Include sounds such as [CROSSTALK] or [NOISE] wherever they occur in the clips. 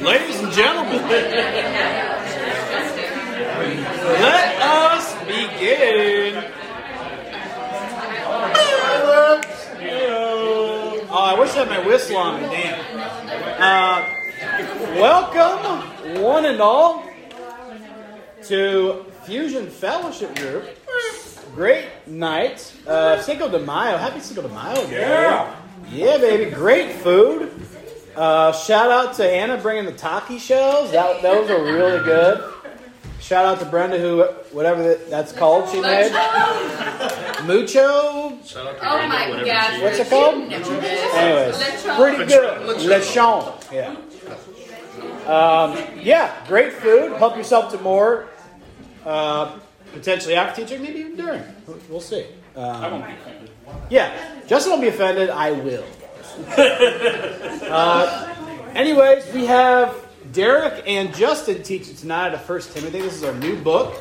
Ladies and gentlemen, let us begin. Oh, I wish I had my whistle on me. Damn. Uh, welcome, one and all, to Fusion Fellowship Group. Great night. Uh, Cinco de Mayo. Happy Cinco de Mayo. Day. Yeah. Yeah, baby. Great food. Uh, shout out to Anna bringing the taki shells. That, those are really good. Shout out to Brenda, who whatever that- that's called, she made. Mucho. Oh my gosh. What's it called? Anyways, pretty good. Lechon. Yeah. Um, yeah, great food. Help yourself to more. Uh, potentially after teaching, maybe even during. We'll- We'll see. Um, yeah, Justin won't be offended. I will. [LAUGHS] uh, anyways, we have Derek and Justin teaching tonight out of First Timothy. This is our new book,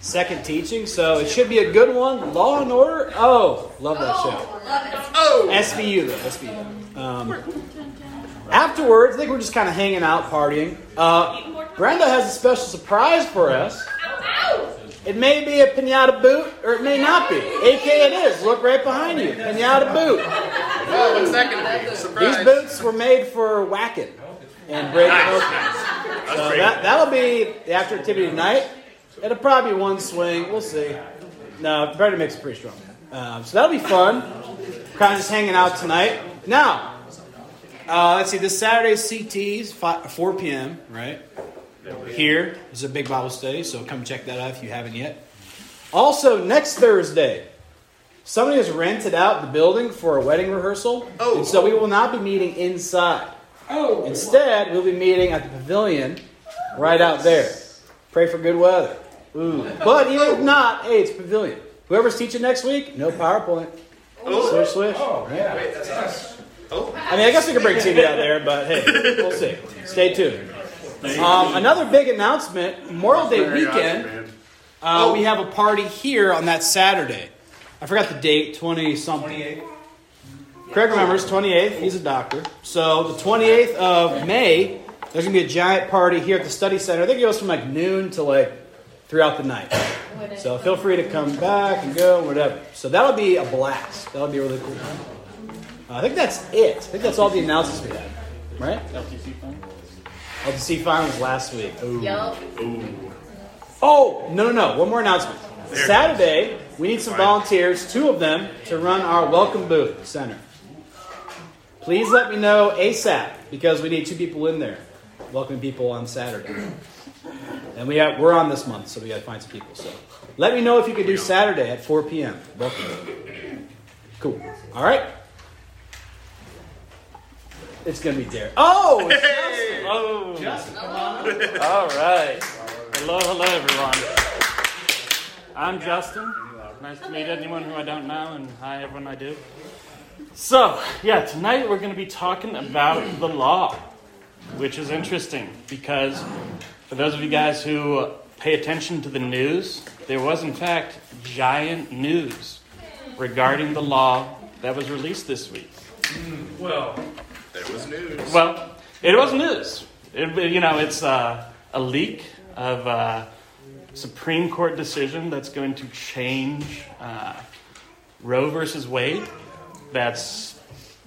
second teaching, so it should be a good one. Law and Order. Oh, love that show. Oh, it. SVU though, SVU. Um, afterwards, I think we're just kind of hanging out, partying. Uh, Brenda has a special surprise for us. It may be a pinata boot, or it may not be. AK it is. Look right behind you. Pinata boot. Oh, what's that going to be? Surprise. These boots were made for whacking and breaking open. So that, that'll be the after activity tonight. It'll probably be one swing. We'll see. No, Brenda makes it pretty strong. Um, so that'll be fun. Kind of just hanging out tonight. Now, uh, let's see. This Saturday CTs, 5, 4 p.m. Right here is a big Bible study. So come check that out if you haven't yet. Also, next Thursday, somebody has rented out the building for a wedding rehearsal, Oh. and so we will not be meeting inside. Oh. Instead, we'll be meeting at the pavilion right out there. Pray for good weather. Ooh. But even if not, hey, it's pavilion. Whoever's teaching next week, no PowerPoint. Oh. Swish, swish. Oh, right? Wait, that's us. Oh. I mean, I guess we could bring TV out there, but hey, we'll see. Stay tuned. Um, another big announcement Memorial Day weekend, uh, we have a party here on that Saturday. I forgot the date, 20 something. Craig remembers, 28th. He's a doctor. So, the 28th of May, there's going to be a giant party here at the study center. I think it goes from like noon to like throughout the night. So, feel free to come back and go, whatever. So, that'll be a blast. That'll be really cool. Uh, I think that's it. I think that's all the announcements we had. Right? LTC Oh, fund? LTC finals last week. Ooh. Yup. Oh, no, no, no. One more announcement. Saturday, we need some volunteers, two of them, to run our Welcome Booth Center. Please let me know ASAP because we need two people in there welcoming people on Saturday. And we have, we're on this month, so we got to find some people. So let me know if you could do Saturday at 4 p.m. Welcome. Cool. All right. It's going to be Derek. Oh! [LAUGHS] it's Justin. Oh, Justin, all right. Hello, hello, everyone. I'm Justin. Nice to meet anyone who I don't know, and hi, everyone I do. So, yeah, tonight we're going to be talking about the law, which is interesting because for those of you guys who pay attention to the news, there was, in fact, giant news regarding the law that was released this week. Well, there was news. Well, it was news. It, you know, it's uh, a leak of a Supreme Court decision that's going to change uh, Roe versus Wade. That's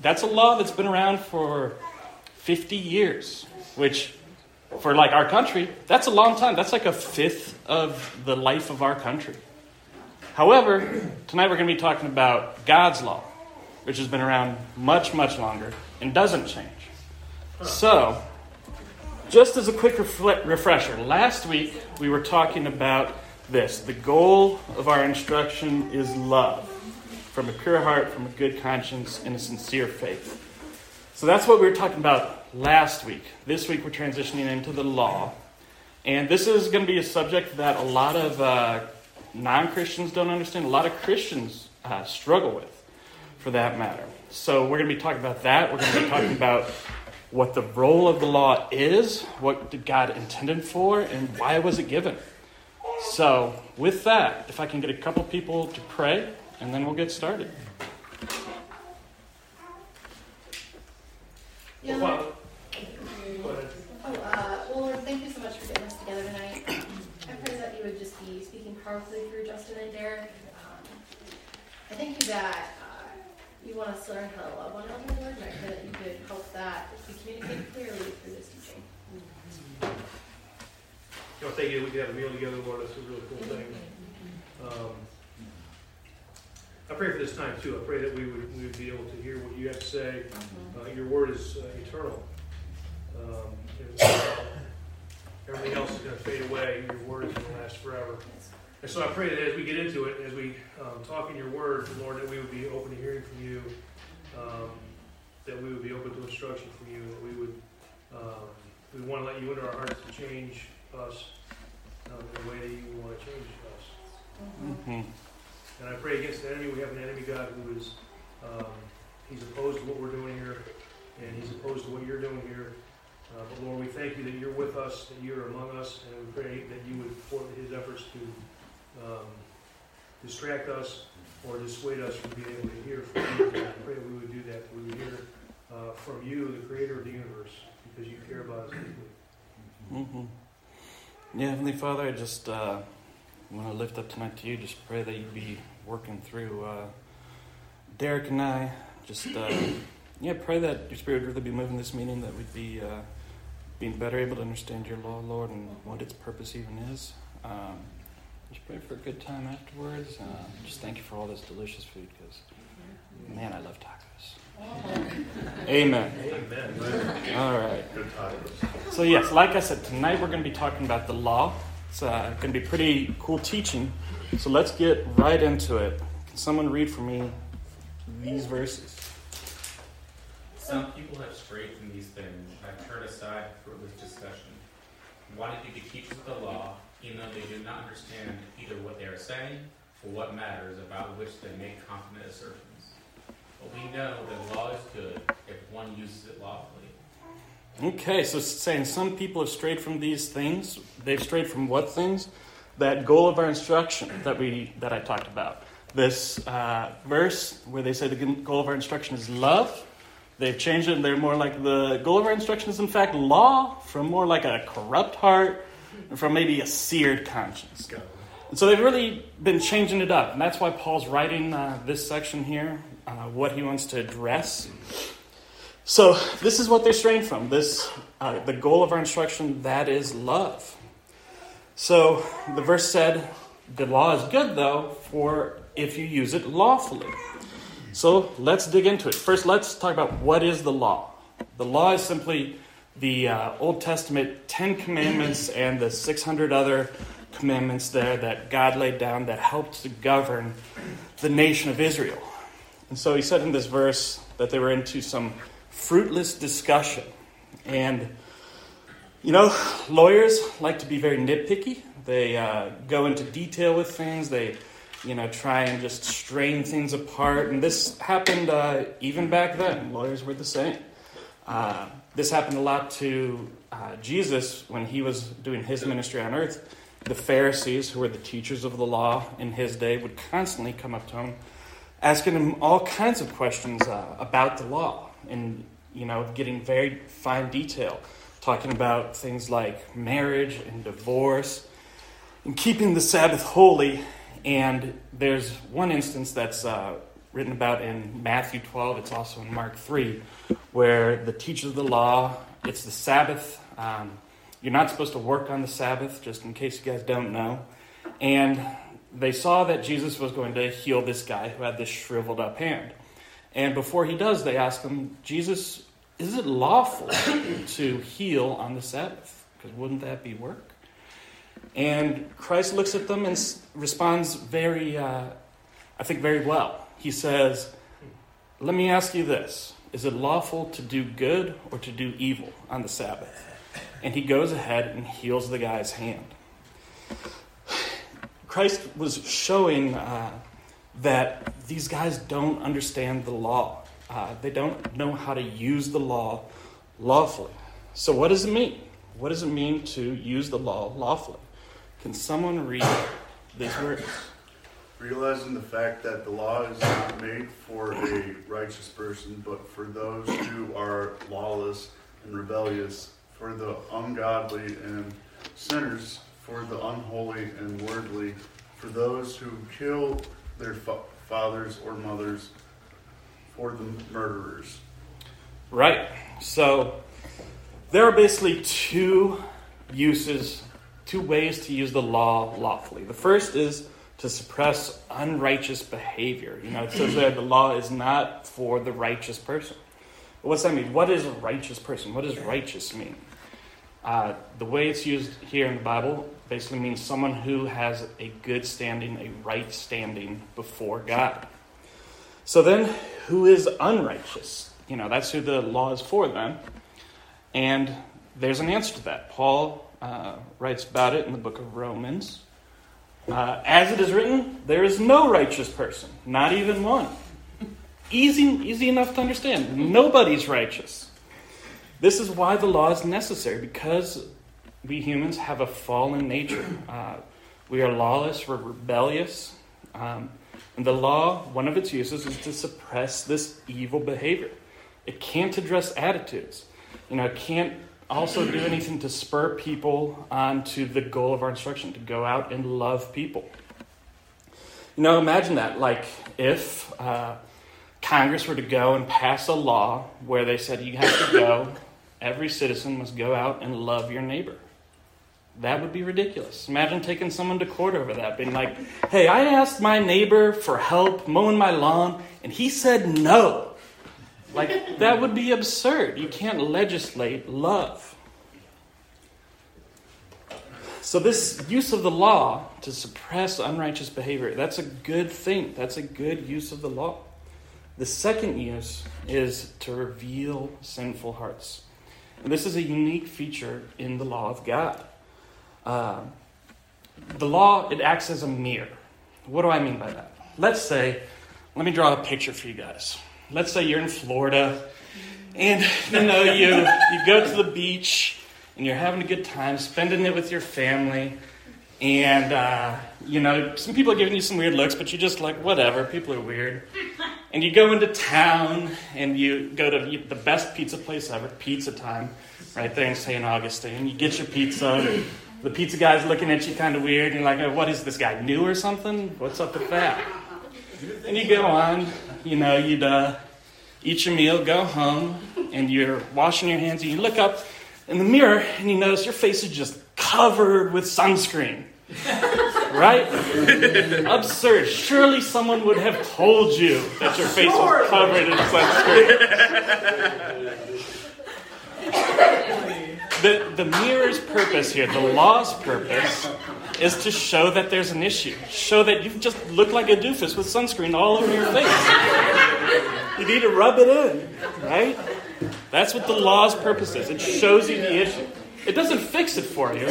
that's a law that's been around for 50 years, which for like our country, that's a long time. That's like a fifth of the life of our country. However, tonight we're going to be talking about God's law, which has been around much, much longer and doesn't change. So, just as a quick refle- refresher, last week we were talking about this. The goal of our instruction is love from a pure heart, from a good conscience, and a sincere faith. So that's what we were talking about last week. This week we're transitioning into the law. And this is going to be a subject that a lot of uh, non Christians don't understand, a lot of Christians uh, struggle with, for that matter. So we're going to be talking about that. We're going to be talking about what the role of the law is, what did God intended for, and why was it given. So, with that, if I can get a couple people to pray, and then we'll get started. Yeah. Well. Oh, uh, well, Lord, thank you so much for getting us together tonight. I pray that you would just be speaking powerfully through Justin and Derek. Um, I thank you that you want us to learn how to love one another, Lord, and I pray that you could help that be communicate clearly through this teaching. Thank you that we could have a meal together, Lord. That's a really cool thing. Um, I pray for this time too. I pray that we would, we would be able to hear what you have to say. Uh, your word is uh, eternal. Um, everything else is going to fade away. Your word is going to last forever. And so I pray that as we get into it, as we um, talk in your word, Lord, that we would be open to hearing from you, um, that we would be open to instruction from you, that we would um, we want to let you into our hearts to change us um, the way that you want to change us. Mhm. And I pray against the enemy. We have an enemy, God, who is, um, he's opposed to what we're doing here, and he's opposed to what you're doing here. Uh, but Lord, we thank you that you're with us, that you're among us, and we pray that you would thwart his efforts to um, distract us or dissuade us from being able to hear from you. I pray we would do that, we would hear uh, from you, the creator of the universe, because you care about us deeply. hmm Yeah, Heavenly Father, I just uh, want to lift up tonight to you. Just pray that you'd be working through uh, Derek and I. Just uh, yeah, pray that your Spirit would really be moving this meeting. That we'd be uh, being better able to understand your law, Lord, and what its purpose even is. Um, just pray for a good time afterwards. Uh, just thank you for all this delicious food, because man, I love tacos. [LAUGHS] Amen. Amen. All right. Good tacos. So, yes, like I said, tonight we're going to be talking about the law. It's uh, going to be pretty cool teaching. So, let's get right into it. Can someone read for me these verses? Some people have strayed from these things and have turned aside for this discussion, wanting to be teachers of the law, even though they do not understand either what they are saying or what matters about which they make confident assertions. But we know that law is good if one uses it lawfully. Okay, so saying some people have strayed from these things. They've strayed from what things? That goal of our instruction that we that I talked about. This uh, verse where they say the goal of our instruction is love. They've changed it, and they're more like the goal of our instruction is in fact law, from more like a corrupt heart, and from maybe a seared conscience. And so they've really been changing it up, and that's why Paul's writing uh, this section here, uh, what he wants to address. So this is what they're straying from. This, uh, the goal of our instruction, that is love. So the verse said, "The law is good, though, for if you use it lawfully." So let's dig into it. First, let's talk about what is the law. The law is simply the uh, Old Testament Ten Commandments and the 600 other commandments there that God laid down that helped to govern the nation of Israel. And so he said in this verse that they were into some fruitless discussion. And, you know, lawyers like to be very nitpicky. They uh, go into detail with things. They, you know, try and just strain things apart. And this happened uh, even back then. Lawyers were the same. Uh, this happened a lot to uh, Jesus when he was doing his ministry on earth. The Pharisees, who were the teachers of the law in his day, would constantly come up to him, asking him all kinds of questions uh, about the law, and you know, getting very fine detail, talking about things like marriage and divorce, and keeping the Sabbath holy. And there's one instance that's uh, written about in Matthew 12. It's also in Mark 3, where the teachers of the law, it's the Sabbath. Um, you're not supposed to work on the Sabbath, just in case you guys don't know. And they saw that Jesus was going to heal this guy who had this shriveled up hand. And before he does, they ask him, Jesus, is it lawful [COUGHS] to heal on the Sabbath? Because wouldn't that be work? And Christ looks at them and responds very, uh, I think, very well. He says, Let me ask you this Is it lawful to do good or to do evil on the Sabbath? And he goes ahead and heals the guy's hand. Christ was showing uh, that these guys don't understand the law. Uh, they don't know how to use the law lawfully. So, what does it mean? What does it mean to use the law lawfully? Can someone read this verse? Realizing the fact that the law is not made for a righteous person, but for those who are lawless and rebellious, for the ungodly and sinners, for the unholy and worldly, for those who kill their fa- fathers or mothers, for the murderers. Right. So there are basically two uses, two ways to use the law lawfully. The first is to suppress unrighteous behavior. You know, it says that the law is not for the righteous person. But what's that mean? What is a righteous person? What does righteous mean? Uh, the way it's used here in the Bible basically means someone who has a good standing, a right standing before God. So then, who is unrighteous? You know, that's who the law is for then. And there's an answer to that. Paul uh, writes about it in the book of Romans. Uh, As it is written, there is no righteous person, not even one. Easy, easy enough to understand. Nobody's righteous. This is why the law is necessary, because we humans have a fallen nature. Uh, we are lawless, we're rebellious. Um, and the law, one of its uses is to suppress this evil behavior. It can't address attitudes. You know, it can't also do anything to spur people on to the goal of our instruction, to go out and love people. You know, imagine that. Like, if uh, Congress were to go and pass a law where they said you have to go, every citizen must go out and love your neighbor. That would be ridiculous. Imagine taking someone to court over that, being like, hey, I asked my neighbor for help mowing my lawn, and he said no. Like, that would be absurd. You can't legislate love. So, this use of the law to suppress unrighteous behavior, that's a good thing. That's a good use of the law. The second use is to reveal sinful hearts. And this is a unique feature in the law of God. Uh, the law, it acts as a mirror. What do I mean by that? Let's say, let me draw a picture for you guys. Let's say you're in Florida and you know you you go to the beach and you're having a good time, spending it with your family, and uh, you know some people are giving you some weird looks, but you're just like whatever. People are weird, and you go into town and you go to the best pizza place ever, Pizza Time, right there in St. Augustine. You get your pizza. The pizza guy's looking at you kind of weird. And you're like, oh, what is this guy new or something? What's up with that? And you go on, you know, you'd uh, eat your meal, go home, and you're washing your hands, and you look up in the mirror and you notice your face is just covered with sunscreen. [LAUGHS] right? [LAUGHS] Absurd. Surely someone would have told you that your face was covered in sunscreen. [LAUGHS] the, the mirror's purpose here, the law's purpose, is to show that there's an issue. Show that you just look like a doofus with sunscreen all over your face. You need to rub it in, right? That's what the law's purpose is. It shows you the issue. It doesn't fix it for you.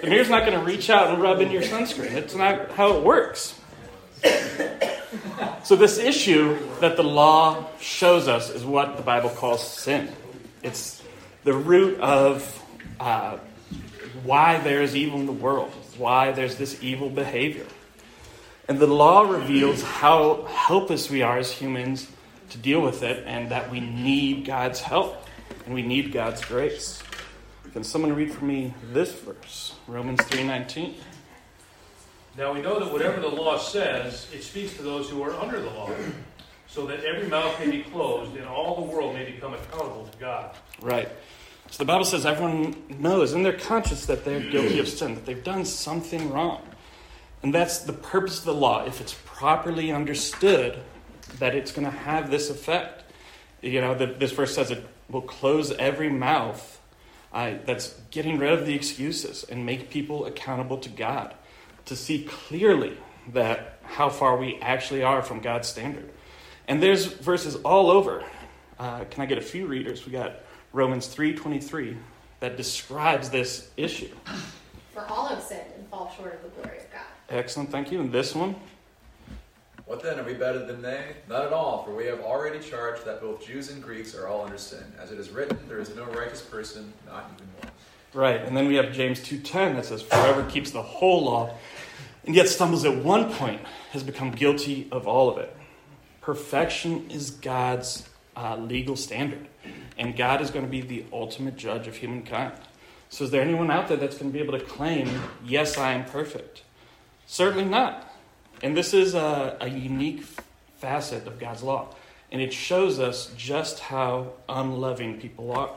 The mirror's not going to reach out and rub in your sunscreen. It's not how it works. So, this issue that the law shows us is what the Bible calls sin. It's the root of uh, why there is evil in the world, why there's this evil behavior. And the law reveals how helpless we are as humans to deal with it and that we need God's help and we need God's grace. Can someone read for me this verse, Romans 3:19? Now we know that whatever the law says, it speaks to those who are under the law, so that every mouth may be closed and all the world may become accountable to God. Right. So the Bible says everyone knows in their conscience that they're guilty of sin, that they've done something wrong. And that's the purpose of the law. If it's properly understood, that it's going to have this effect. You know, the, this verse says it will close every mouth uh, that's getting rid of the excuses and make people accountable to God to see clearly that how far we actually are from God's standard. And there's verses all over. Uh, can I get a few readers? We got Romans 3:23 that describes this issue. For all have sinned and fall short of the glory of God. Excellent, thank you. And this one, What then? Are we better than they? Not at all, for we have already charged that both Jews and Greeks are all under sin. As it is written, there is no righteous person, not even one. right? And then we have James 2:10 that says, "Forever keeps the whole law, and yet stumbles at one point, has become guilty of all of it. Perfection is God's uh, legal standard, and God is going to be the ultimate judge of humankind. So, is there anyone out there that's going to be able to claim, yes, I am perfect? Certainly not. And this is a, a unique facet of God's law. And it shows us just how unloving people are.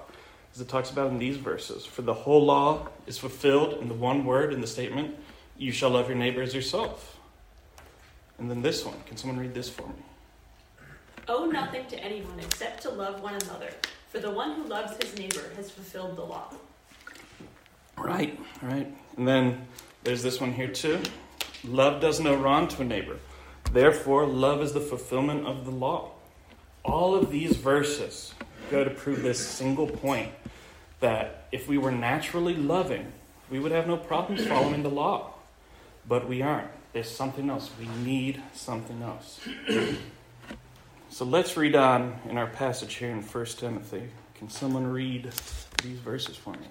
As it talks about in these verses. For the whole law is fulfilled in the one word in the statement, you shall love your neighbor as yourself. And then this one. Can someone read this for me? Owe nothing to anyone except to love one another. For the one who loves his neighbor has fulfilled the law. Right, right. And then there's this one here too. Love does no wrong to a neighbor. Therefore, love is the fulfillment of the law. All of these verses go to prove this single point that if we were naturally loving, we would have no problems following the law. But we aren't. There's something else. We need something else. So let's read on in our passage here in 1 Timothy. Can someone read these verses for me?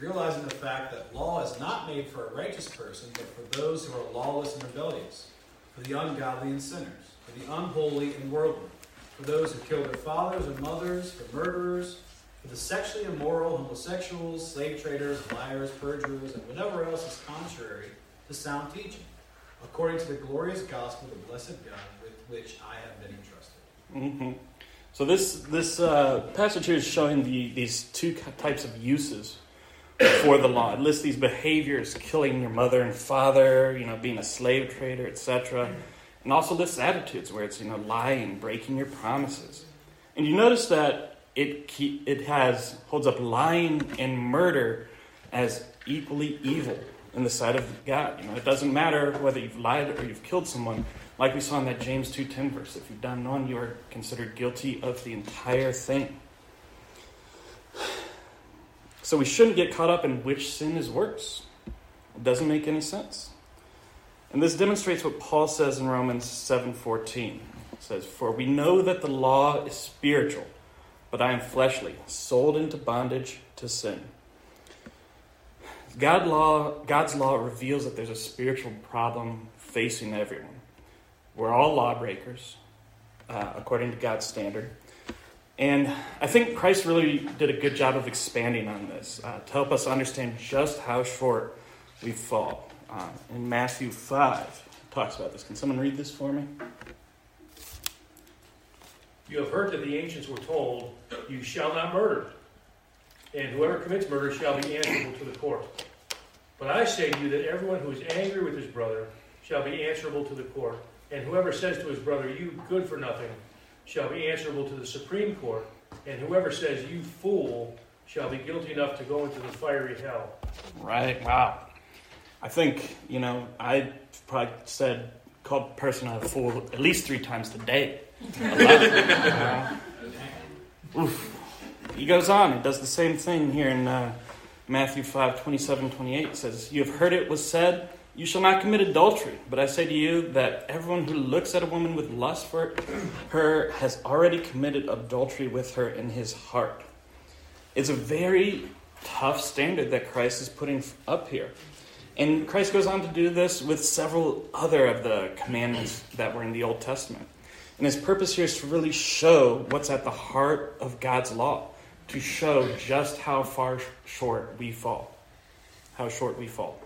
Realizing the fact that law is not made for a righteous person, but for those who are lawless and rebellious, for the ungodly and sinners, for the unholy and worldly, for those who kill their fathers and mothers, for murderers, for the sexually immoral, homosexuals, slave traders, liars, perjurers, and whatever else is contrary to sound teaching, according to the glorious gospel of the blessed God with which I have been entrusted. Mm-hmm. So this this uh, passage here is showing the, these two types of uses for the law. It lists these behaviors: killing your mother and father, you know, being a slave trader, etc. And also lists attitudes where it's you know lying, breaking your promises. And you notice that it keep, it has holds up lying and murder as equally evil in the sight of God. You know, it doesn't matter whether you've lied or you've killed someone. Like we saw in that James 2.10 verse, if you've done none, you are considered guilty of the entire thing. So we shouldn't get caught up in which sin is worse. It doesn't make any sense. And this demonstrates what Paul says in Romans 7:14. It says, "For we know that the law is spiritual, but I am fleshly, sold into bondage to sin." God law, God's law reveals that there's a spiritual problem facing everyone. We're all lawbreakers, uh, according to God's standard. And I think Christ really did a good job of expanding on this uh, to help us understand just how short we fall. Uh, in Matthew 5, talks about this. Can someone read this for me? You have heard that the ancients were told, You shall not murder, and whoever commits murder shall be answerable to the court. But I say to you that everyone who is angry with his brother shall be answerable to the court, and whoever says to his brother, You good for nothing, shall be answerable to the Supreme Court, and whoever says, You fool, shall be guilty enough to go into the fiery hell. Right, wow. I think, you know, I probably said, called a person a fool at least three times today. [LAUGHS] oof. He goes on, and does the same thing here in uh, Matthew 5 27 28. It says, You have heard it was said, You shall not commit adultery. But I say to you that everyone who looks at a woman with lust for her has already committed adultery with her in his heart. It's a very tough standard that Christ is putting up here. And Christ goes on to do this with several other of the commandments that were in the Old Testament. And his purpose here is to really show what's at the heart of God's law, to show just how far short we fall. How short we fall.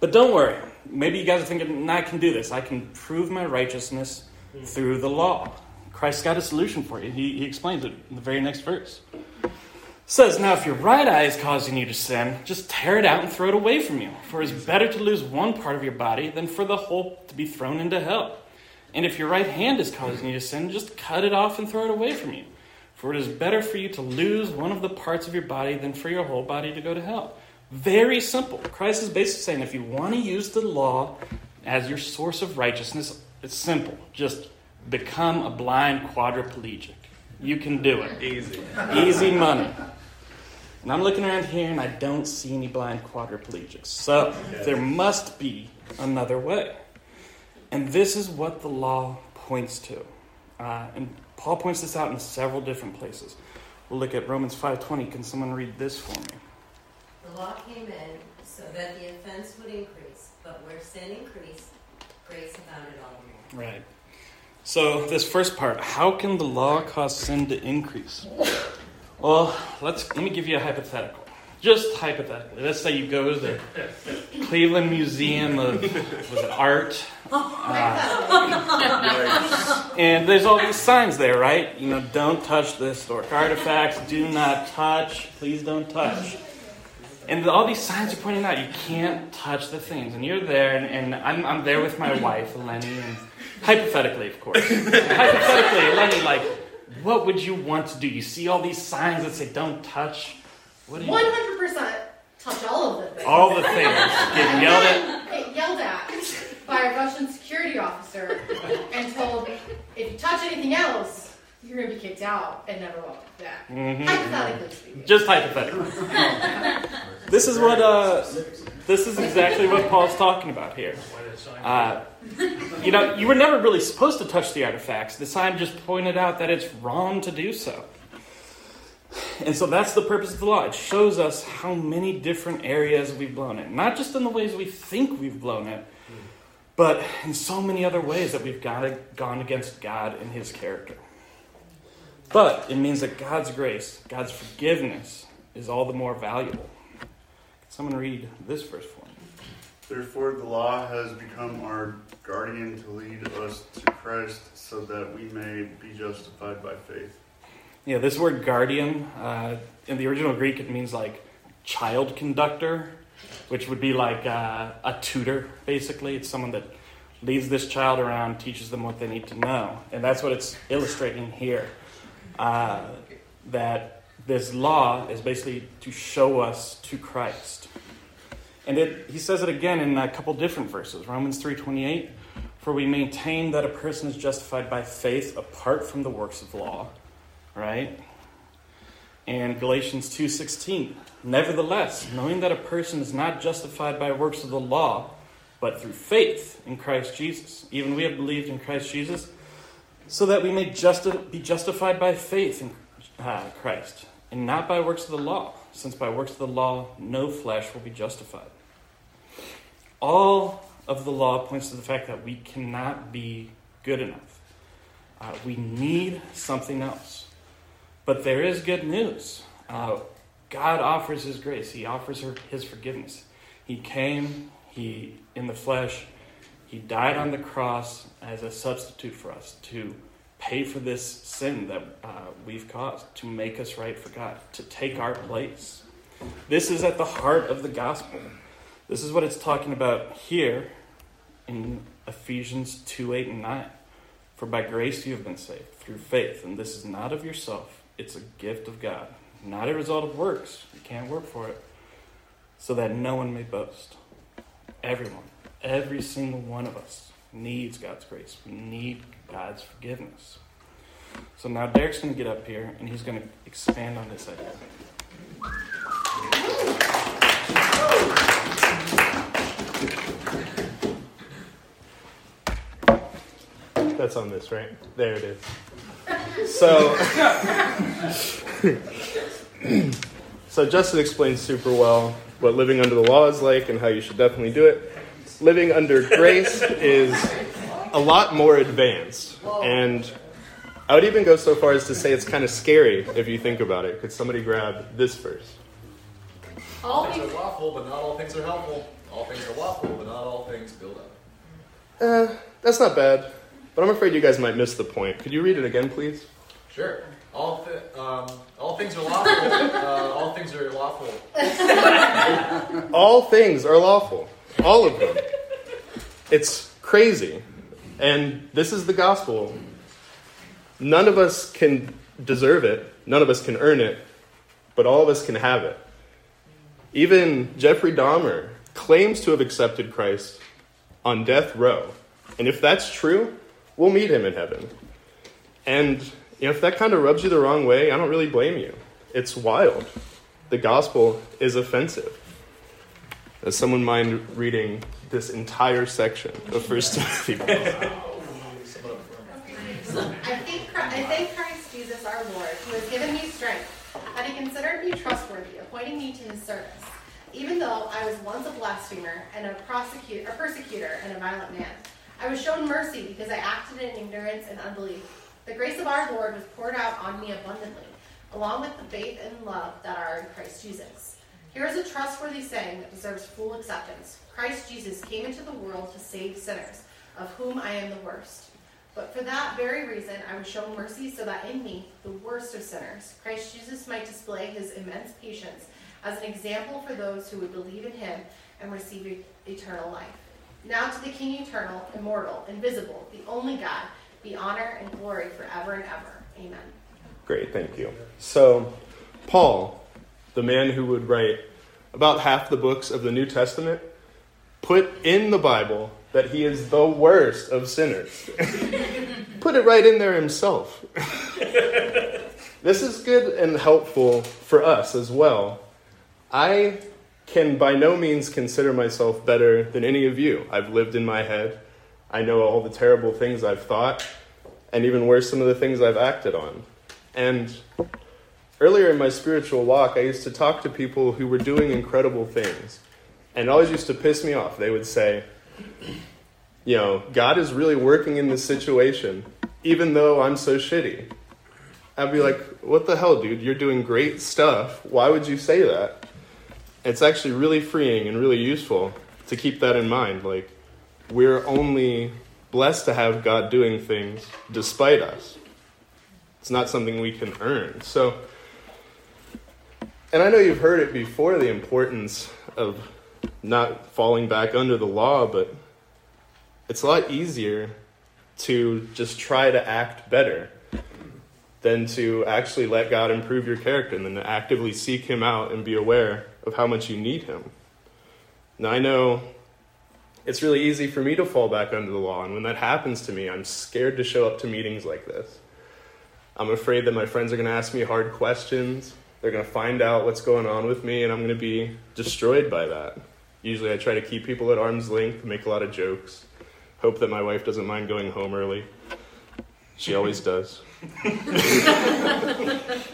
But don't worry. Maybe you guys are thinking, I can do this. I can prove my righteousness through the law. Christ got a solution for you. He, he explains it in the very next verse says, Now if your right eye is causing you to sin, just tear it out and throw it away from you. For it is better to lose one part of your body than for the whole to be thrown into hell. And if your right hand is causing you to sin, just cut it off and throw it away from you. For it is better for you to lose one of the parts of your body than for your whole body to go to hell. Very simple. Christ is basically saying if you want to use the law as your source of righteousness, it's simple. Just become a blind quadriplegic. You can do it. Easy. Easy money. And I'm looking around here and I don't see any blind quadriplegics. So there must be another way. And this is what the law points to. Uh, and Paul points this out in several different places. We'll look at Romans 5.20. Can someone read this for me? The law came in so that the offense would increase. But where sin increased, grace abounded all the more. Right. So, this first part how can the law cause sin to increase? Well, let's, let me give you a hypothetical. Just hypothetically. Let's say you go to the Cleveland Museum of was it art, uh, and there's all these signs there, right? You know, don't touch the historic artifacts. Do not touch. Please don't touch. And all these signs are pointing out you can't touch the things. And you're there, and, and I'm, I'm there with my wife, Lenny, and hypothetically, of course. hypothetically, Lenny, like, what would you want to do? You see all these signs that say don't touch. What do you One hundred percent touch all of the things. All the things. Getting yelled at. Get yelled at by a Russian security officer and told if you touch anything else, you're gonna be kicked out and never welcome back. Mhm. Hypothetically speaking. Just hypothetically. this is what uh, this is exactly what Paul's talking about here. Uh, you know, you were never really supposed to touch the artifacts. The sign just pointed out that it's wrong to do so. And so that's the purpose of the law. It shows us how many different areas we've blown it. Not just in the ways we think we've blown it, but in so many other ways that we've got, gone against God and His character. But it means that God's grace, God's forgiveness, is all the more valuable. Can someone read this verse for me? Therefore, the law has become our guardian to lead us to Christ so that we may be justified by faith. Yeah, this word guardian, uh, in the original Greek, it means like child conductor, which would be like uh, a tutor, basically. It's someone that leads this child around, teaches them what they need to know. And that's what it's illustrating here. Uh, that this law is basically to show us to Christ. And it, he says it again in a couple different verses. Romans 3.28, For we maintain that a person is justified by faith apart from the works of law right? And Galatians 2:16, nevertheless, knowing that a person is not justified by works of the law, but through faith in Christ Jesus. Even we have believed in Christ Jesus so that we may justi- be justified by faith in uh, Christ and not by works of the law, since by works of the law no flesh will be justified. All of the law points to the fact that we cannot be good enough. Uh, we need something else. But there is good news. Uh, God offers His grace. He offers her His forgiveness. He came, He in the flesh, He died on the cross as a substitute for us to pay for this sin that uh, we've caused, to make us right for God, to take our place. This is at the heart of the gospel. This is what it's talking about here in Ephesians 2 8 and 9. For by grace you have been saved through faith, and this is not of yourself. It's a gift of God, not a result of works. You can't work for it. So that no one may boast. Everyone, every single one of us needs God's grace. We need God's forgiveness. So now Derek's going to get up here and he's going to expand on this idea. That's on this, right? There it is. So, [LAUGHS] so Justin explains super well what living under the law is like and how you should definitely do it. Living under grace is a lot more advanced, and I would even go so far as to say it's kind of scary if you think about it. Could somebody grab this verse? All All things things, are lawful, but not all things are helpful. All things are lawful, but not all things build up. Uh, that's not bad, but I'm afraid you guys might miss the point. Could you read it again, please? Sure. All, th- um, all things are lawful. uh, all things are lawful. [LAUGHS] All things are lawful. All of them. It's crazy. And this is the gospel. None of us can deserve it, none of us can earn it, but all of us can have it. Even Jeffrey Dahmer claims to have accepted Christ on death row. And if that's true, we'll meet him in heaven. And you know, if that kind of rubs you the wrong way, I don't really blame you. It's wild. The gospel is offensive. Does someone mind reading this entire section of First [LAUGHS] Timothy? I thank, Chri- I thank Christ Jesus our Lord, who has given me strength, having considered me trustworthy, appointing me to his service. even though I was once a blasphemer and a prosecutor, a persecutor and a violent man. I was shown mercy because I acted in ignorance and unbelief. The grace of our Lord was poured out on me abundantly, along with the faith and love that are in Christ Jesus. Here is a trustworthy saying that deserves full acceptance. Christ Jesus came into the world to save sinners, of whom I am the worst. But for that very reason, I was shown mercy so that in me, the worst of sinners, Christ Jesus might display his immense patience as an example for those who would believe in him and receive eternal life. Now to the King eternal, immortal, invisible, the only God, be honor and glory forever and ever. Amen. Great, thank you. So, Paul, the man who would write about half the books of the New Testament, put in the Bible that he is the worst of sinners. [LAUGHS] put it right in there himself. [LAUGHS] this is good and helpful for us as well. I can by no means consider myself better than any of you. I've lived in my head. I know all the terrible things I've thought, and even worse, some of the things I've acted on. And earlier in my spiritual walk, I used to talk to people who were doing incredible things. And always used to piss me off. They would say, you know, God is really working in this situation, even though I'm so shitty. I'd be like, what the hell, dude? You're doing great stuff. Why would you say that? It's actually really freeing and really useful to keep that in mind. Like, we're only blessed to have God doing things despite us. It's not something we can earn. So, and I know you've heard it before the importance of not falling back under the law, but it's a lot easier to just try to act better than to actually let God improve your character and then to actively seek Him out and be aware of how much you need Him. Now, I know it's really easy for me to fall back under the law, and when that happens to me, I'm scared to show up to meetings like this. I'm afraid that my friends are going to ask me hard questions. They're going to find out what's going on with me, and I'm going to be destroyed by that. Usually, I try to keep people at arm's length, make a lot of jokes, hope that my wife doesn't mind going home early. She always does. [LAUGHS]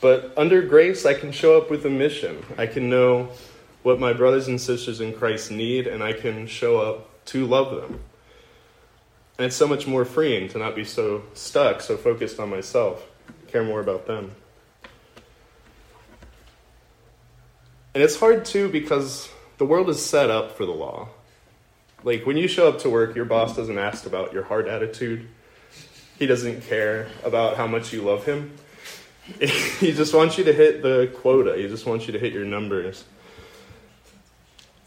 but under grace, I can show up with a mission. I can know what my brothers and sisters in Christ need, and I can show up to love them. And it's so much more freeing to not be so stuck, so focused on myself, care more about them. And it's hard too because the world is set up for the law. Like when you show up to work, your boss doesn't ask about your hard attitude. He doesn't care about how much you love him. [LAUGHS] he just wants you to hit the quota. He just wants you to hit your numbers.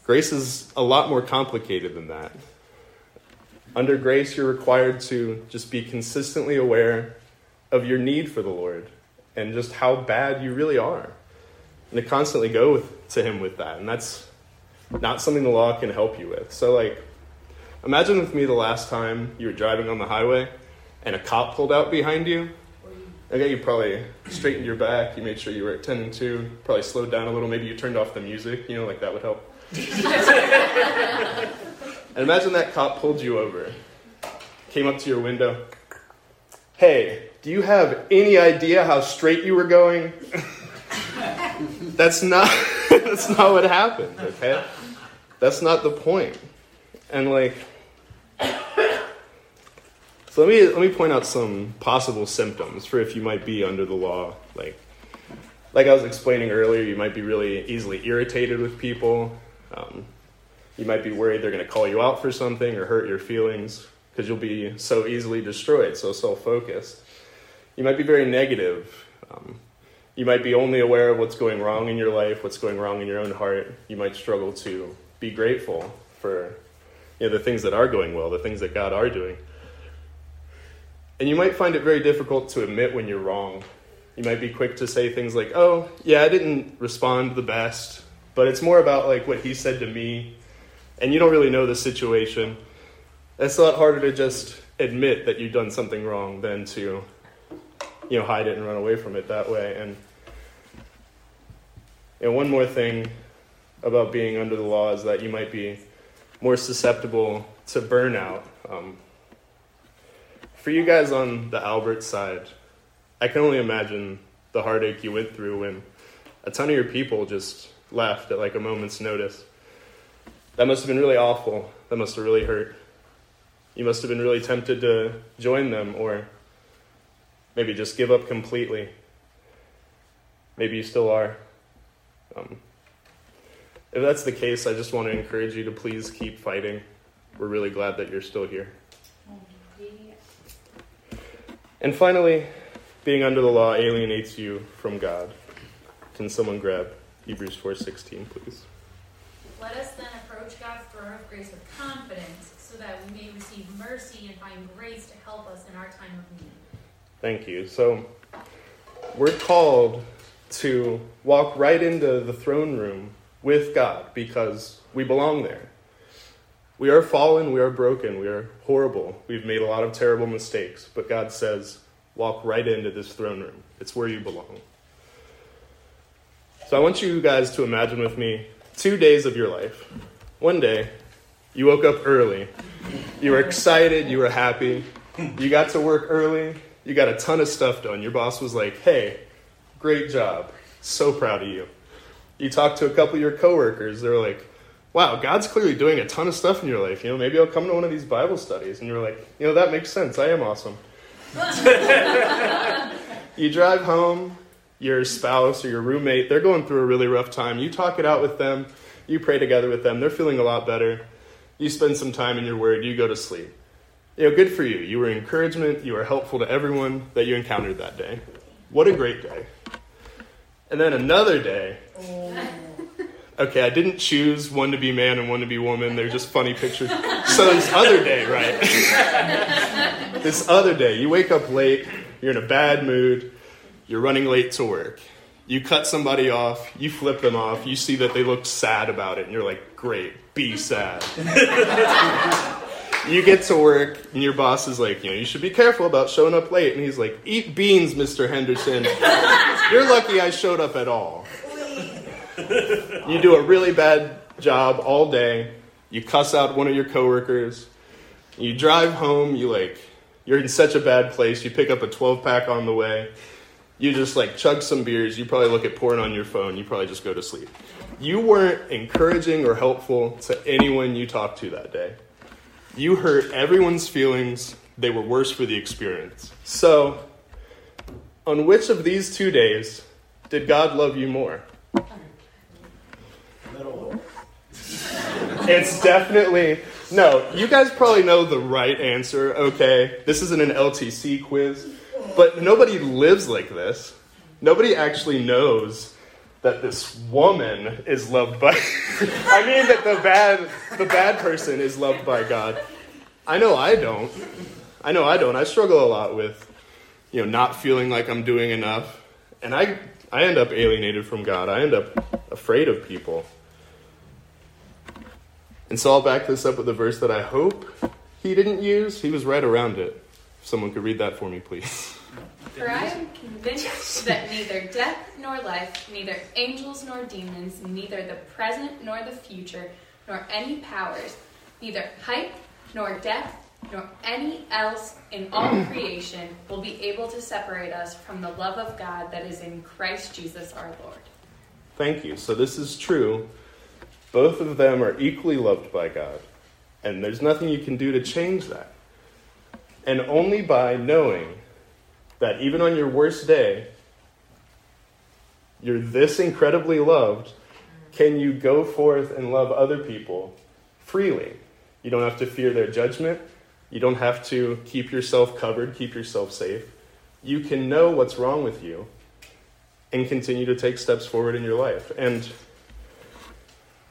Grace is a lot more complicated than that. Under grace, you're required to just be consistently aware of your need for the Lord and just how bad you really are. And to constantly go with, to Him with that. And that's not something the law can help you with. So, like, imagine with me the last time you were driving on the highway and a cop pulled out behind you. Okay, you probably straightened your back, you made sure you were at 10 and 2, probably slowed down a little, maybe you turned off the music, you know, like that would help. [LAUGHS] and imagine that cop pulled you over, came up to your window. Hey, do you have any idea how straight you were going? [LAUGHS] that's not [LAUGHS] that's not what happened, okay? That's not the point. And like let me let me point out some possible symptoms for if you might be under the law. Like like I was explaining earlier, you might be really easily irritated with people. Um, you might be worried they're going to call you out for something or hurt your feelings because you'll be so easily destroyed, so self focused. You might be very negative. Um, you might be only aware of what's going wrong in your life, what's going wrong in your own heart. You might struggle to be grateful for you know, the things that are going well, the things that God are doing. And you might find it very difficult to admit when you're wrong. You might be quick to say things like, oh, yeah, I didn't respond the best, but it's more about like what he said to me, and you don't really know the situation. It's a lot harder to just admit that you've done something wrong than to, you know, hide it and run away from it that way. And, and one more thing about being under the law is that you might be more susceptible to burnout. Um, for you guys on the Albert side, I can only imagine the heartache you went through when a ton of your people just left at like a moment's notice. That must have been really awful. That must have really hurt. You must have been really tempted to join them or maybe just give up completely. Maybe you still are. Um, if that's the case, I just want to encourage you to please keep fighting. We're really glad that you're still here. And finally, being under the law alienates you from God. Can someone grab Hebrews 4:16, please? Let us then approach God's throne of grace with confidence, so that we may receive mercy and find grace to help us in our time of need. Thank you. So, we're called to walk right into the throne room with God because we belong there. We are fallen, we are broken, we are horrible. We've made a lot of terrible mistakes, but God says, walk right into this throne room. It's where you belong. So I want you guys to imagine with me two days of your life. One day, you woke up early. You were excited, you were happy. You got to work early, you got a ton of stuff done. Your boss was like, hey, great job. So proud of you. You talked to a couple of your coworkers, they're like, wow, God's clearly doing a ton of stuff in your life. You know, maybe I'll come to one of these Bible studies. And you're like, you know, that makes sense. I am awesome. [LAUGHS] you drive home, your spouse or your roommate, they're going through a really rough time. You talk it out with them, you pray together with them, they're feeling a lot better. You spend some time in your word, you go to sleep. You know, good for you. You were encouragement, you were helpful to everyone that you encountered that day. What a great day. And then another day. Oh. Okay, I didn't choose one to be man and one to be woman. They're just funny pictures. So this other day, right? [LAUGHS] this other day, you wake up late, you're in a bad mood, you're running late to work. You cut somebody off, you flip them off, you see that they look sad about it, and you're like, great, be sad. [LAUGHS] you get to work, and your boss is like, you know, you should be careful about showing up late. And he's like, eat beans, Mr. Henderson. [LAUGHS] You're lucky I showed up at all. You do a really bad job all day. You cuss out one of your coworkers. You drive home, you like, you're in such a bad place. You pick up a 12 pack on the way. You just like chug some beers. You probably look at porn on your phone. You probably just go to sleep. You weren't encouraging or helpful to anyone you talked to that day. You hurt everyone's feelings. They were worse for the experience. So, on which of these two days did God love you more? [LAUGHS] It's definitely no. You guys probably know the right answer. Okay, this isn't an LTC quiz, but nobody lives like this. Nobody actually knows that this woman is loved by. [LAUGHS] I mean that the bad the bad person is loved by God. I know I don't. I know I don't. I struggle a lot with, you know, not feeling like I'm doing enough, and I I end up alienated from God. I end up afraid of people. And so I'll back this up with a verse that I hope he didn't use. He was right around it. If someone could read that for me, please. For I am convinced that neither death nor life, neither angels nor demons, neither the present nor the future, nor any powers, neither height nor depth, nor any else in all [CLEARS THROAT] creation will be able to separate us from the love of God that is in Christ Jesus our Lord. Thank you. So this is true. Both of them are equally loved by God. And there's nothing you can do to change that. And only by knowing that even on your worst day, you're this incredibly loved, can you go forth and love other people freely. You don't have to fear their judgment. You don't have to keep yourself covered, keep yourself safe. You can know what's wrong with you and continue to take steps forward in your life. And,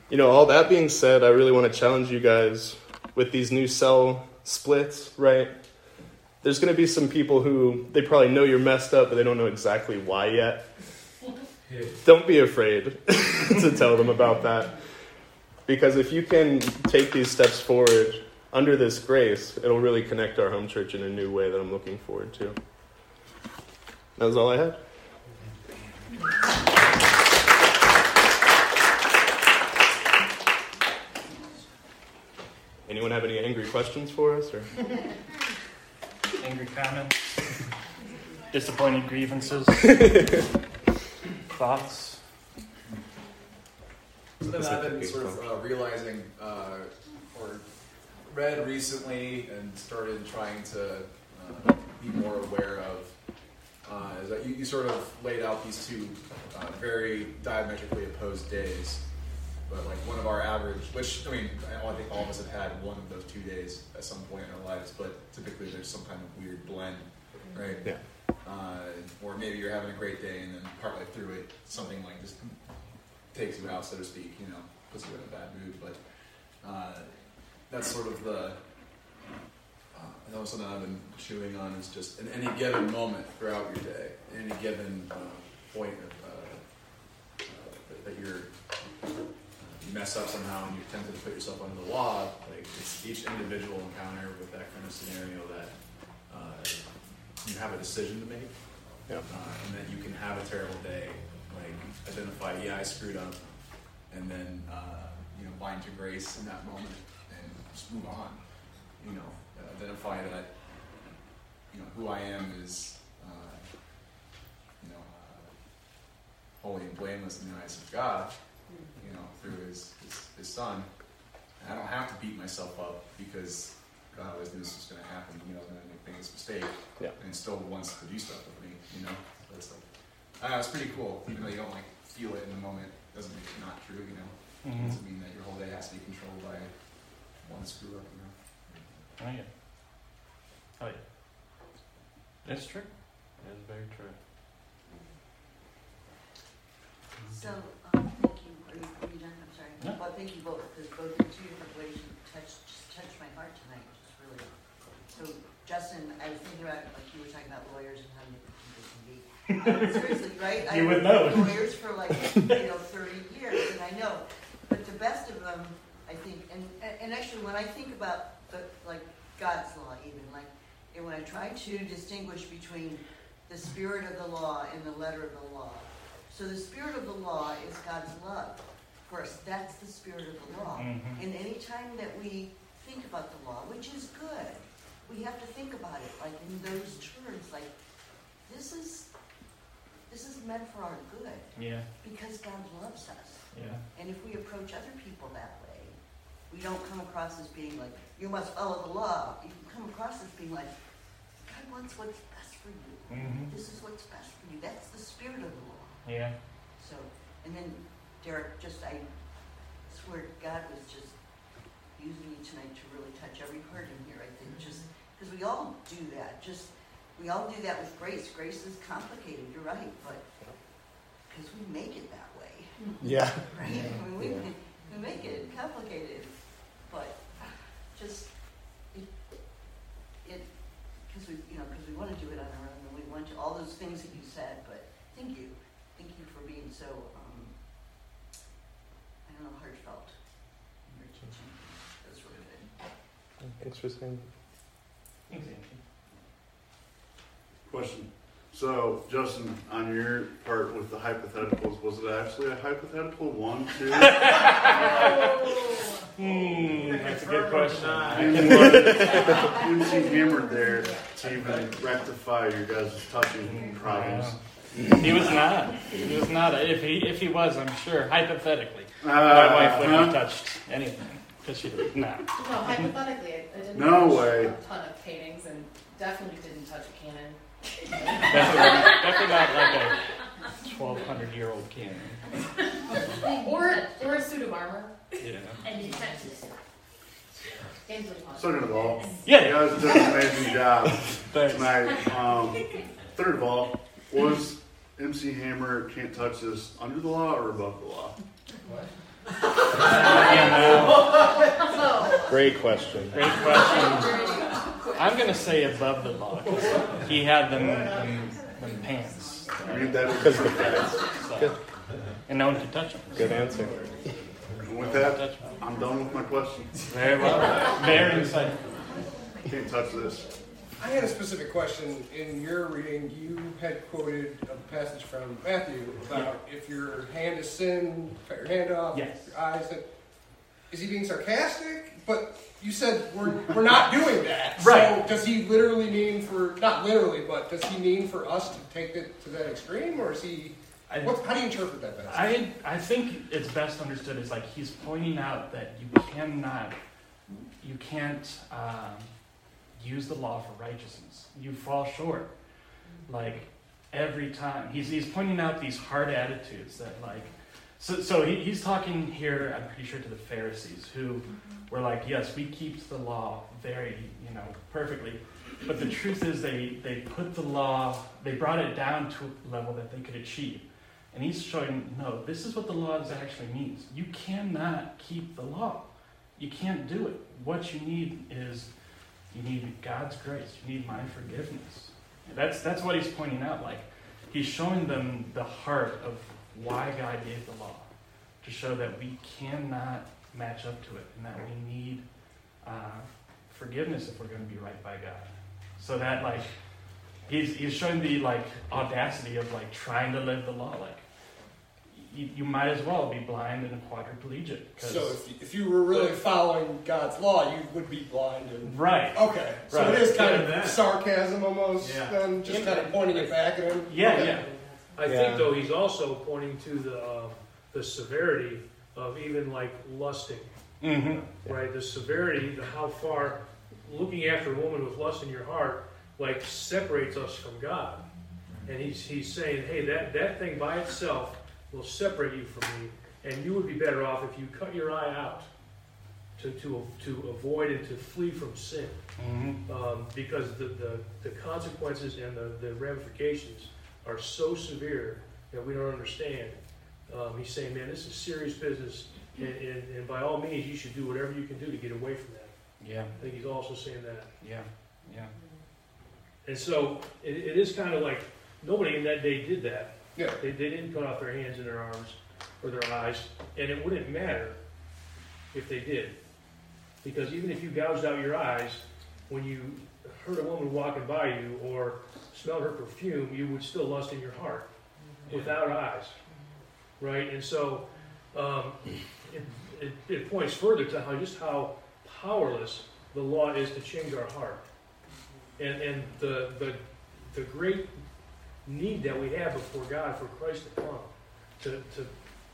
you know, all that being said, I really want to challenge you guys with these new cell splits, right? There's going to be some people who they probably know you're messed up, but they don't know exactly why yet. [LAUGHS] Don't be afraid [LAUGHS] to tell them about that. Because if you can take these steps forward under this grace, it'll really connect our home church in a new way that I'm looking forward to. That was all I had. Anyone have any angry questions for us? Or? [LAUGHS] Angry comments? [LAUGHS] Disappointed grievances? [LAUGHS] Thoughts? Something that I've been sort of uh, realizing uh, or read recently and started trying to uh, be more aware of uh, is that you, you sort of laid out these two uh, very diametrically opposed days. But like one of our average, which I mean, I think all of us have had one of those two days at some point in our lives, but typically there's some kind of weird blend, right? Yeah. Uh, or maybe you're having a great day and then partway through it, something like just takes you out, so to speak, you know, puts you in a bad mood. But uh, that's sort of the. Uh, I know something I've been chewing on is just in any given moment throughout your day, any given uh, point of, uh, uh, that, that you're you mess up somehow and you're tempted to put yourself under the law. Like it's each individual encounter with that kind of scenario that uh, you have a decision to make, Yeah. uh, and that you can have a terrible day. Like identify, yeah, I screwed up, and then uh, you know bind to grace in that moment and just move on. You know, identify that you know who I am is uh, you know uh, holy and blameless in the eyes of God. You know, through His His, his Son. And I don't have to beat myself up because God always knew this was going to happen. You know, I'm going to make things mistake, Yeah. and still wants to do stuff with me. You know, so it's like, I it's pretty cool. Even though you don't like feel it in the moment, doesn't make it not true. You know, Mhm. doesn't mean that your whole day has to be controlled by one screw up. You know. Oh yeah. Oh yeah. That's true. That is very true. So, thank you, are you, are you done? I'm sorry. No. Well, thank you both, because both in two different ways you touched, just touched my heart tonight, just really. So, Justin, I was thinking about, like, you were talking about lawyers and how difficult they can be. [LAUGHS] Uh, Seriously, right? You I've would been know. Lawyers for like, you know, thirty years, and I know, but the best of them, I think, and, and- and actually, when I think about the, like, God's law even, like, and when I try to distinguish between the spirit of the law and the letter of the law, so the spirit of the law is God's love. Of course, that's the spirit of the law. Mhm. And any time that we think about the law, which is good, we have to think about it like in those terms, like this is this is meant for our good Yeah. because God loves us. Yeah. And if we approach other people that way, we don't come across as being like, you must follow the law. You come across as being like, God wants what's best for you. Mhm. This is what's best for you. That's the spirit of the law. Yeah. So, and then Derek, just I swear God was just using you tonight to really touch every heart in here. I think just because we all do that. Just we all do that with grace. Grace is complicated. You're right, but because we make it that way, Yeah. [LAUGHS] right? I mean, we, Yeah. we make it complicated, but just it it because we you know because we want to do it on our own and we want to all those things that you said. But thank you, thank you for being so um, I don't know heartfelt in your teaching. That's really good. Thanks for saying Question. So, Justin, on your part with the hypotheticals, was it actually a hypothetical one, two? [LAUGHS] [LAUGHS] Hmm, that's a good question. MC hammered there to even rectify your guys' touching problems. He was not. He was not. If he if he was, I'm sure hypothetically, Uh, my wife wouldn't have touched anything because she no. No, hypothetically, I, I didn't No touch way. a ton of paintings and definitely didn't touch a cannon. Definitely, definitely not like a 1200 year old cannon. or or a suit of armor. Yeah. And in Texas. Games of. Second of all, Yeah. you guys did an amazing job [LAUGHS] Thanks. tonight. Um, third of all, was MC Hammer can't touch this under the law or above the law? [LAUGHS] Great question. Great question. I'm gonna say above the law. 'cause He had them, them, them pants. I mean, that Because the facts. So, and no one could touch them. Good answer. And with that, I'm done with my question. Very well. Very insightful. Can't touch this. I had a specific question. In your reading, you had quoted a passage from Matthew about if your hand is sin, cut your hand off. Yes. Your eyes. Is he being sarcastic? But you said we're, we're not doing that. Right. So does he literally mean for not literally, but does he mean for us to take it to that extreme, or is he I, What, how do you interpret that passage? I I think it's best understood as like he's pointing out that you cannot, you can't um, use the law for righteousness. You fall short, like every time. He's he's pointing out these hard attitudes that like. So so he, he's talking here. I'm pretty sure to the Pharisees who mm-hmm. were like, yes, we keep the law very you know perfectly, but the truth is they they put the law they brought it down to a level that they could achieve. And he's showing, no, this is what the law actually means. You cannot keep the law. You can't do it. What you need is you need God's grace. You need my forgiveness. That's that's what he's pointing out. Like he's showing them the heart of why God gave the law to show that we cannot match up to it and that we need uh, forgiveness if we're going to be right by God. So that like he's he's showing the like audacity of like trying to live the law. Like you, you might as well be blind and a quadriplegic. 'cause- So if you, if you were really following God's law, you would be blind and Right. Okay, so Right. it is kind Yeah, of that. sarcasm almost, Yeah. then just kind of pointing it back at him. Yeah, Okay. yeah. I Yeah. think though he's also pointing to the um, the severity of even like lusting, Mhm. right? The severity, the how far looking after a woman with lust in your heart like separates us from God. And he's he's saying, hey, that that thing by itself will separate you from me, and you would be better off if you cut your eye out to to to avoid and to flee from sin Mhm. um, because the, the, the consequences and the, the ramifications are so severe that we don't understand. Um, he's saying, man, this is serious business, and, and, and by all means, you should do whatever you can do to get away from that. Yeah. I think he's also saying that. Yeah. Yeah. And so it, it is kind of like nobody in that day did that. Yeah. They, they didn't cut off their hands and their arms or their eyes, and it wouldn't matter if they did. Because even if you gouged out your eyes, when you heard a woman walking by you or smelled her perfume, you would still lust in your heart without eyes. Right? And so um, it, it, it points further to how just how powerless the law is to change our heart. And, and the, the, the great need that we have before God for Christ to come, to, to,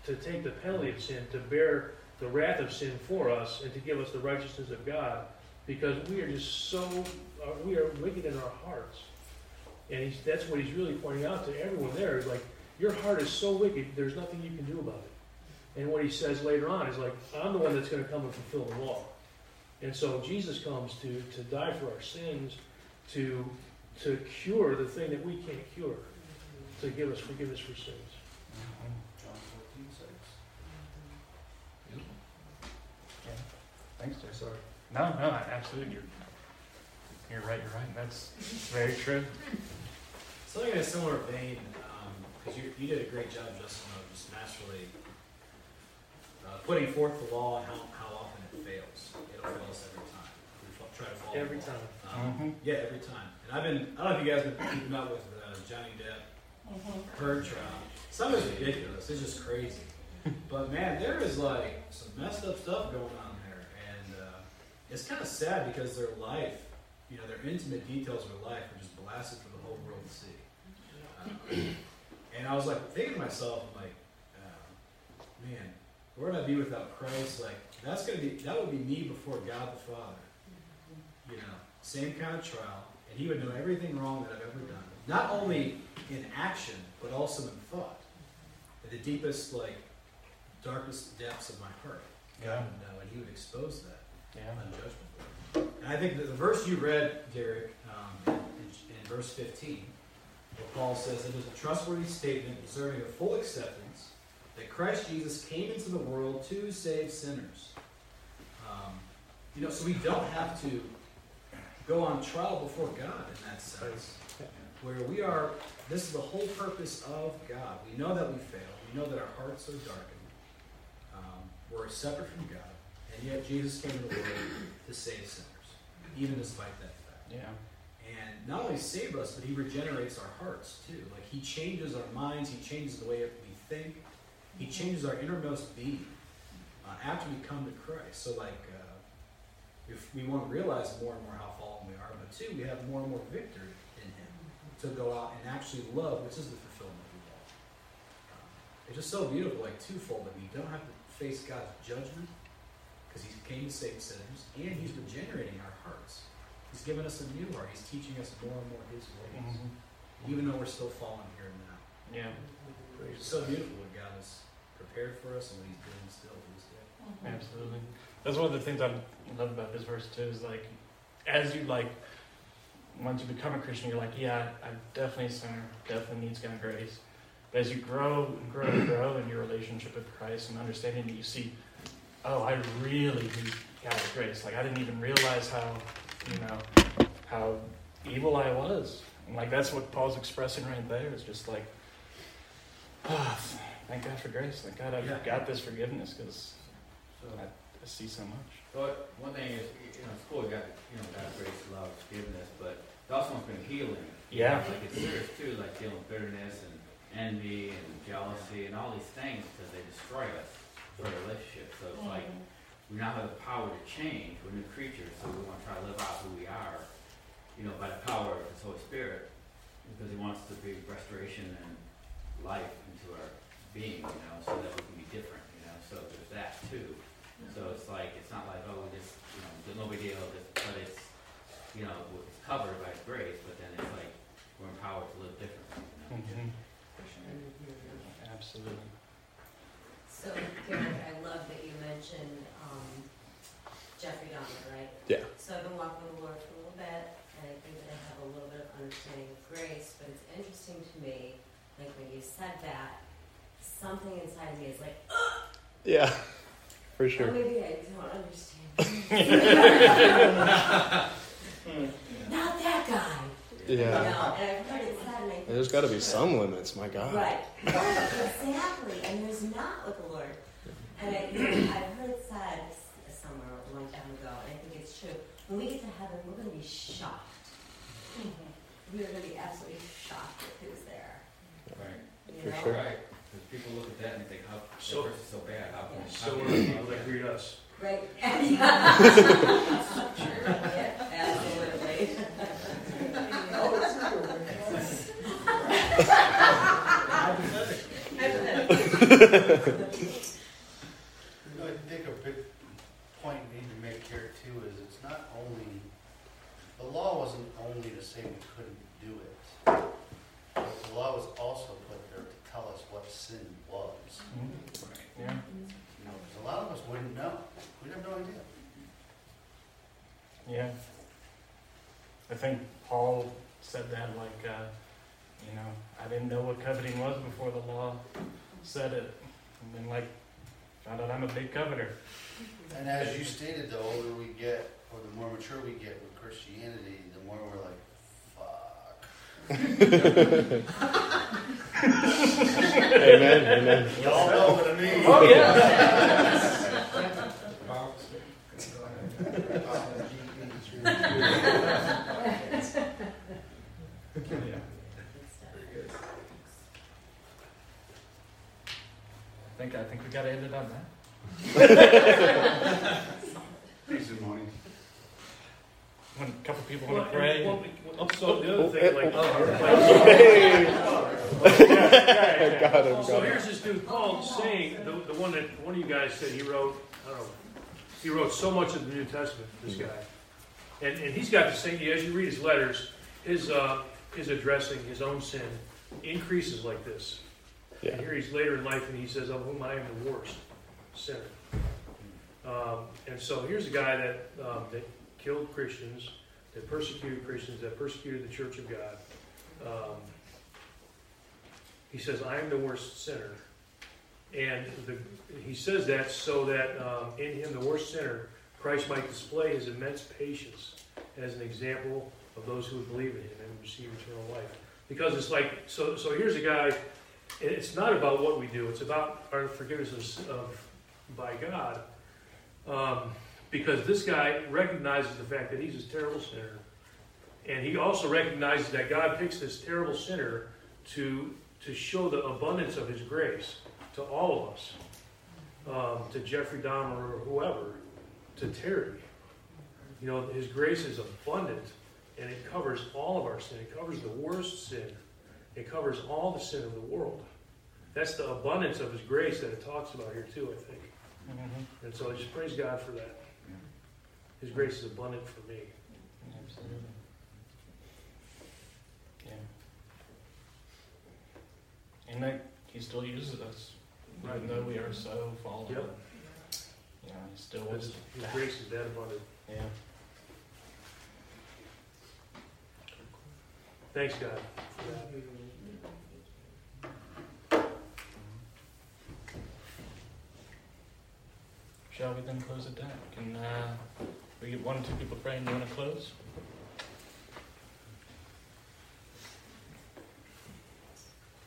to take the penalty of sin, to bear the wrath of sin for us, and to give us the righteousness of God, because we are just so, uh, we are wicked in our hearts. And that's what he's really pointing out to everyone there. Is like, your heart is so wicked, there's nothing you can do about it. And what he says later on is like, I'm the one that's going to come and fulfill the law. And so Jesus comes to, to die for our sins, to, to cure the thing that we can't cure, to give us forgiveness for sins. John 14, 6. Yeah. Thanks, Jay. Sorry. No, no, absolutely. You're, you're right. You're right. That's very true. Something in a similar vein, because you, you did a great job, Justin, of just masterfully uh, putting forth the law and how, how often it fails. It'll fail us every time. We fa- try to follow Every time. Um, Mhm. Yeah, every time. And I've been, I don't know if you guys have been keeping up with uh, Johnny Depp, Heard trial. Some of it's ridiculous. It's just crazy. [LAUGHS] But man, there is like some messed up stuff going on there, and uh, it's kind of sad because their life, you know, their intimate details of their life are just blasted for the whole world to see. Um, and I was like thinking to myself, I'm like, uh, man, where would I be without Christ? Like that's gonna be that would be me before God the Father. You know, same kind of trial, and He would know everything wrong that I've ever done, not only in action but also in thought, at the deepest like darkest depths of my heart. God Yeah. would know, and He would expose that Yeah. on judgment. And I think that the verse you read, Derek, um, in, in verse 15, where Paul says it is a trustworthy statement deserving of full acceptance that Christ Jesus came into the world to save sinners. Um, you know, so we don't have to go on trial before God in that sense, where we are. This is the whole purpose of God. We know that we fail. We know that our hearts are darkened. Um, we're separate from God, and yet Jesus came into the world to save sinners, even despite that fact. Yeah. And not only save us, but He regenerates our hearts too. Like He changes our minds, He changes the way we think, He changes our innermost being uh, after we come to Christ. So, like, if we want to realize more and more how fallen we are, but two, we have more and more victory in Him to go out and actually love, which is the fulfillment of the law. It's just so beautiful, like twofold. That you don't have to face God's judgment because He came to save sinners, and He's regenerating our hearts. He's given us a new heart. He's teaching us more and more His ways, Mhm. even though we're still falling here and now. Yeah. It's so beautiful what God has prepared for us and what He's doing still to this day. Absolutely. That's one of the things I love about this verse too. Is like, as you like, once you become a Christian, you're like, yeah, I'm definitely sinner, definitely needs God's grace. But as you grow, and grow, and [CLEARS THROAT] grow in your relationship with Christ and understanding that you see, oh, I really need God's grace. Like I didn't even realize how, you know, how evil I was. And like that's what Paul's expressing right there. Is just like, ah, thank God for grace. Thank God I've Yeah. got this forgiveness because I, I see so much. But one thing is, you know, it's cool, we got, you know, God's grace, love, forgiveness, but it also wants to bring healing. Yeah. Like it's serious too, like dealing with bitterness and envy and jealousy and all these things because they destroy us for a relationship. So it's like mm-hmm. we now have the power to change. We're new creatures, so we want to try to live out who we are, you know, by the power of His Holy Spirit, because He wants to bring restoration and life into our being, you know, so that we can be different, you know. So there's that too. So it's like it's not like oh we just you know there's no big deal, just, but it's you know it's covered by grace, but then it's like we're empowered to live differently. You know? Mhm. Absolutely. So, Derek, I love that you mentioned um, Jeffrey Dahmer, right? Yeah. So I've been walking with the Lord for a little bit, and I think that I have a little bit of understanding of grace, but it's interesting to me, like when you said that, something inside of me is like, Yeah, [LAUGHS] for sure. maybe I don't understand. [LAUGHS] Not that guy. You Yeah. know, and I've heard it said, and I think There's got to be some limits, my God. Right, right, exactly, and there's not with the Lord. And I, I've heard it said somewhere a long time ago, and I think it's true. When we get to heaven, we're going to be shocked. Mm-hmm. We are going to be absolutely shocked at who's there. Right. You For know? sure. Right. Because people look at that and think, how So- so, person's so bad. How can, So how are can people that greet us. Right. [LAUGHS] Yeah, [LAUGHS] absolutely. You know, I think a big point we need to make here too is it's not only, the law wasn't only to say we couldn't do it. But the law was also put there to tell us what sin was. Yeah. You know, 'cause a lot of us wouldn't know. We'd have no idea. Yeah. I think Paul said that like, uh, you know, I didn't know what coveting was before the law said it. And then like, found out I'm a big coveter. And as you stated, the older we get, or the more mature we get with Christianity, the more we're like, fuck. [LAUGHS] Amen, amen. Y'all know what I mean. Oh, [LAUGHS] yeah. I think I think we gotta end it on that. Peace and money. When a couple people want to pray. well, well, so the other oh, thing, like, Hey. [LAUGHS] Got him, So here's this dude Paul saying, the, the one that, one of you guys said he wrote, I don't know, he wrote so much of the New Testament, this guy. And, and he's got the same, as you read his letters, his, uh, his addressing his own sin increases like this. Yeah. And here he's later in life and he says, of whom I am the worst sinner. Um, and so here's a guy that, um, that killed Christians, that persecuted Christians, that persecuted the church of God. Um, he says, I am the worst sinner. And the, he says that so that um, in him, the worst sinner, Christ might display his immense patience as an example of those who would believe in him and receive eternal life. Because it's like, so, so here's a guy, it's not about what we do, it's about our forgiveness of, of by God. Um, because this guy recognizes the fact that he's a terrible sinner. And he also recognizes that God picks this terrible sinner to, to show the abundance of his grace to all of us, um, to Jeffrey Dahmer or whoever, to Terry. You know, his grace is abundant and it covers all of our sin. It covers the worst sin. It covers all the sin of the world. that's the abundance of His grace that it talks about here too. I think, Mhm. and so I just praise God for that. His grace is abundant for me. Absolutely. Yeah. And that he still uses us, even Right. though we are so fallen. Yep. You know, he still His, wants His grace is that abundant. Yeah. Thanks, God. for that. Shall we then close it down? Can uh, we get one or two people praying? You want to close?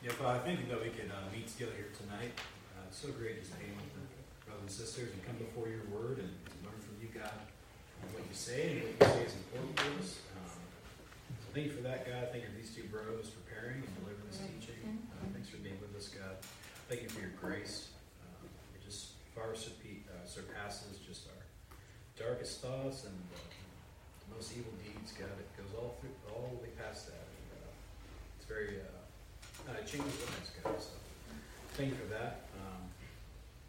Yep, uh, I think that we can uh, meet together here tonight. Uh, it's so great just hanging with the brothers and sisters and come before your word and learn from you, God, uh, what you say and what you say is important to us. Um, so thank you for that, God. Thank you for these two bros preparing and delivering this teaching. Uh, thanks for being with us, God. Thank you for your grace. Um, it just far uh, surpasses just our darkest thoughts and uh, the most evil deeds, God. It goes all through, all the way past that. And, uh, it's very, uh, uh, it changes lives, God. So thank you for that. Um,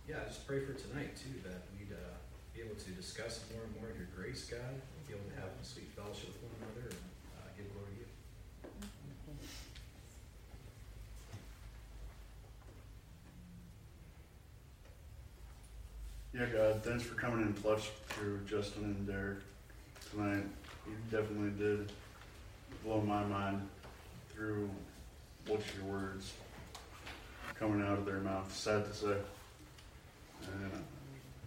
yeah, I just pray for tonight too that we'd uh, be able to discuss more and more of your grace, God. Be able to have a sweet fellowship with one another and uh, give glory to you. Yeah, God, thanks for coming in clutch through Justin and Derek tonight. You definitely did blow my mind through what's your words coming out of their mouth. Sad to say. And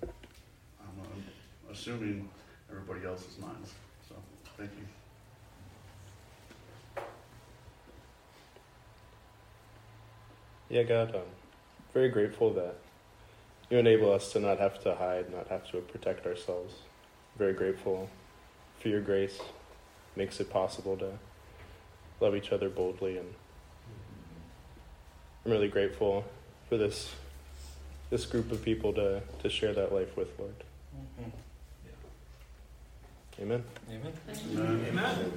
I'm uh, assuming everybody else's minds. So, thank you. Yeah, God, I'm very grateful that you enable us to not have to hide, not have to protect ourselves. Very grateful for your grace. Makes it possible to love each other boldly, and I'm really grateful for this this group of people to to share that life with, Lord. Mhm. Amen. Amen. Amen. Amen.